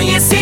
conhecimento.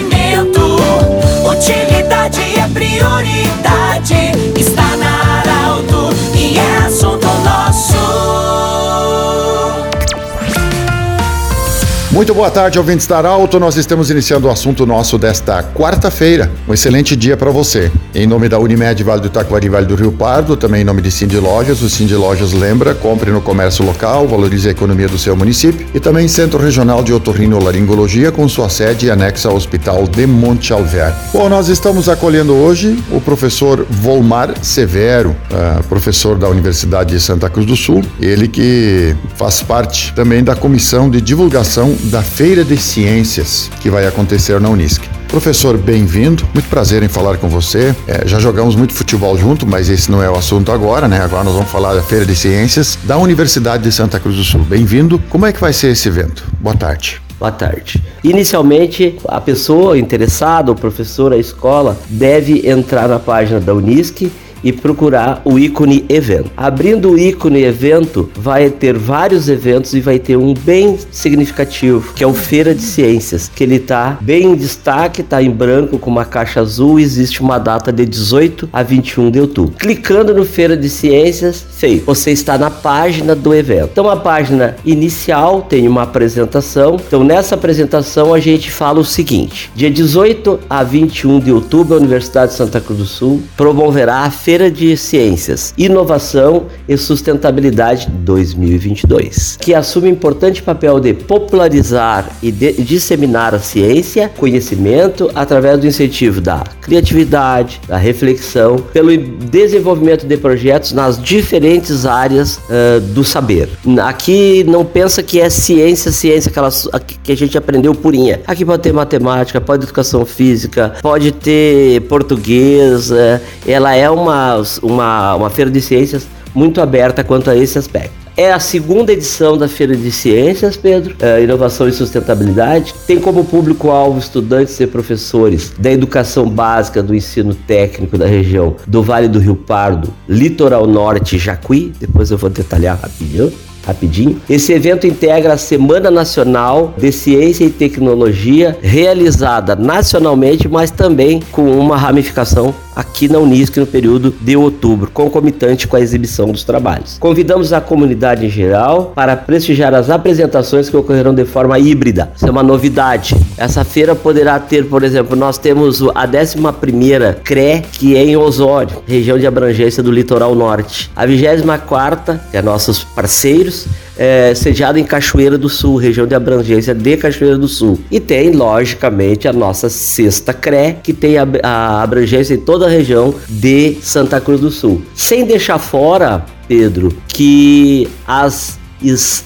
Muito boa tarde, ouvintes da Arauto. Nós estamos iniciando o assunto nosso desta quarta-feira. Um excelente dia para você. Em nome da Unimed Vale do Itaquari Vale do Rio Pardo, também em nome de Cindy Lojas, o Cindy Lojas lembra, compre no comércio local, valorize a economia do seu município e também Centro Regional de Otorrinolaringologia com sua sede anexa ao Hospital de Monte Alver. Bom, nós estamos acolhendo hoje o professor Volmar Severo, uh, professor da Universidade de Santa Cruz do Sul, ele que faz parte também da comissão de divulgação da Feira de Ciências que vai acontecer na Unisc. Professor, bem-vindo. Muito prazer em falar com você. É, já jogamos muito futebol junto, mas esse não é o assunto agora, né? Agora nós vamos falar da Feira de Ciências da Universidade de Santa Cruz do Sul. Bem-vindo. Como é que vai ser esse evento? Boa tarde. Boa tarde. Inicialmente, a pessoa interessada, o professor, a escola, deve entrar na página da Unisc e procurar o ícone evento. Abrindo o ícone evento, vai ter vários eventos e vai ter um bem significativo, que é o Feira de Ciências, que ele está bem em destaque, está em branco com uma caixa azul, existe uma data de 18 a 21 de outubro. Clicando no Feira de Ciências, feito. Você está na página do evento. Então a página inicial tem uma apresentação. Então nessa apresentação a gente fala o seguinte: dia 18 a 21 de outubro, a Universidade de Santa Cruz do Sul promoverá a Feira de Ciências, Inovação e Sustentabilidade 2022, que assume importante papel de popularizar e de disseminar a ciência, conhecimento através do incentivo da criatividade, da reflexão, pelo desenvolvimento de projetos nas diferentes áreas uh, do saber. Aqui não pensa que é ciência, ciência aquela que a gente aprendeu purinha. Aqui pode ter matemática, pode ter educação física, pode ter português. Uh, ela é uma uma, uma, feira de ciências muito aberta quanto a esse aspecto. É a segunda edição da Feira de Ciências, Pedro, é, Inovação e Sustentabilidade. Tem como público-alvo estudantes e professores da educação básica do ensino técnico da região do Vale do Rio Pardo, Litoral Norte Jacuí. Depois eu vou detalhar rapidinho rapidinho. Esse evento integra a Semana Nacional de Ciência e Tecnologia, realizada nacionalmente, mas também com uma ramificação aqui na Unisc no período de outubro, concomitante com a exibição dos trabalhos. Convidamos a comunidade em geral para prestigiar as apresentações que ocorrerão de forma híbrida. Isso é uma novidade. Essa feira poderá ter, por exemplo, nós temos a 11ª CRE, que é em Osório, região de abrangência do litoral norte. A 24ª, que é nossos parceiros, é, sediado em Cachoeira do Sul, região de abrangência de Cachoeira do Sul. E tem, logicamente, a nossa sexta CRE, que tem a, a abrangência em toda a região de Santa Cruz do Sul. Sem deixar fora, Pedro, que as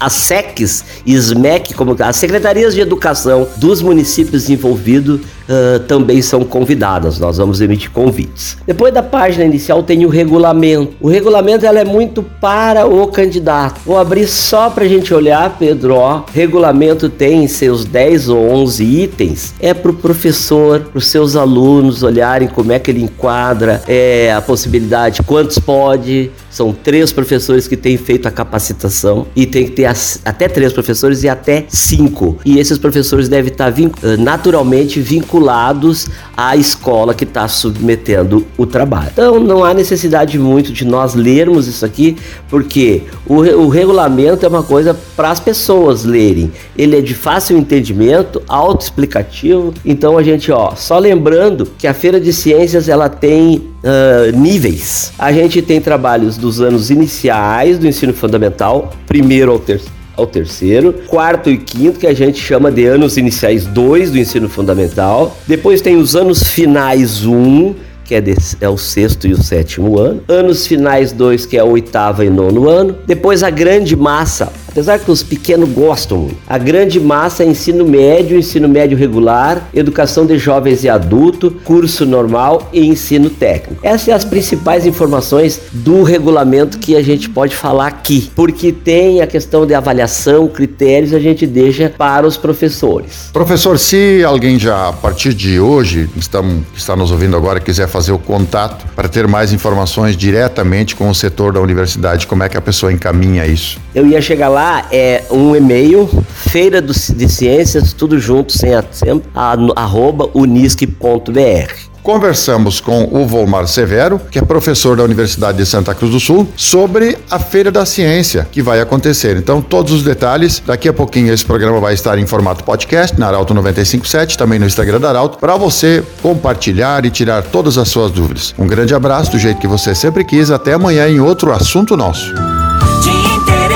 as SECs e SMEC, como as secretarias de educação dos municípios envolvidos, uh, também são convidadas. Nós vamos emitir convites. Depois da página inicial tem o regulamento. O regulamento ela é muito para o candidato. Vou abrir só para a gente olhar, Pedro. Ó, regulamento tem seus 10 ou 11 itens. É para o professor, para os seus alunos olharem como é que ele enquadra é, a possibilidade, quantos pode. São três professores que têm feito a capacitação e tem que ter as, até três professores e até cinco. E esses professores devem estar vin naturalmente vinculados vinculados à escola que está submetendo o trabalho. Então não há necessidade muito de nós lermos isso aqui, porque o, o regulamento é uma coisa para as pessoas lerem. Ele é de fácil entendimento, autoexplicativo. Então a gente, ó, só lembrando que a feira de ciências ela tem Uh, níveis. A gente tem trabalhos dos anos iniciais do ensino fundamental, primeiro ao terceiro ao terceiro, quarto e quinto, que a gente chama de anos iniciais 2 do ensino fundamental. Depois tem os anos finais 1, um, que é, de, é, o sexto e o sétimo ano. Anos finais 2, que é o oitavo e nono ano. Depois a grande massa, Apesar que os pequenos gostam, a grande massa é ensino médio, ensino médio regular, educação de jovens e adulto, curso normal e ensino técnico. Essas são as principais informações do regulamento que a gente pode falar aqui, porque tem a questão de avaliação, critérios, a gente deixa para os professores. Professor, se alguém já a partir de hoje está, está nos ouvindo agora quiser fazer o contato para ter mais informações diretamente com o setor da universidade, como é que a pessoa encaminha isso? Eu ia chegar lá lá é um e-mail, feira do, de ciências, tudo junto, sem acento, arroba unisque.br. Conversamos com o Volmar Severo, que é professor da Universidade de Santa Cruz do Sul, sobre a Feira da Ciência que vai acontecer. Então, todos os detalhes, daqui a pouquinho esse programa vai estar em formato podcast na Arauto 957, também no Instagram da Arauto, para você compartilhar e tirar todas as suas dúvidas. Um grande abraço do jeito que você sempre quis. Até amanhã em outro assunto nosso.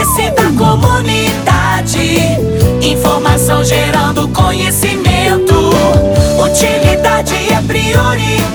Interesse da comunidade, informação gerando conhecimento. Utilidade é prioridade.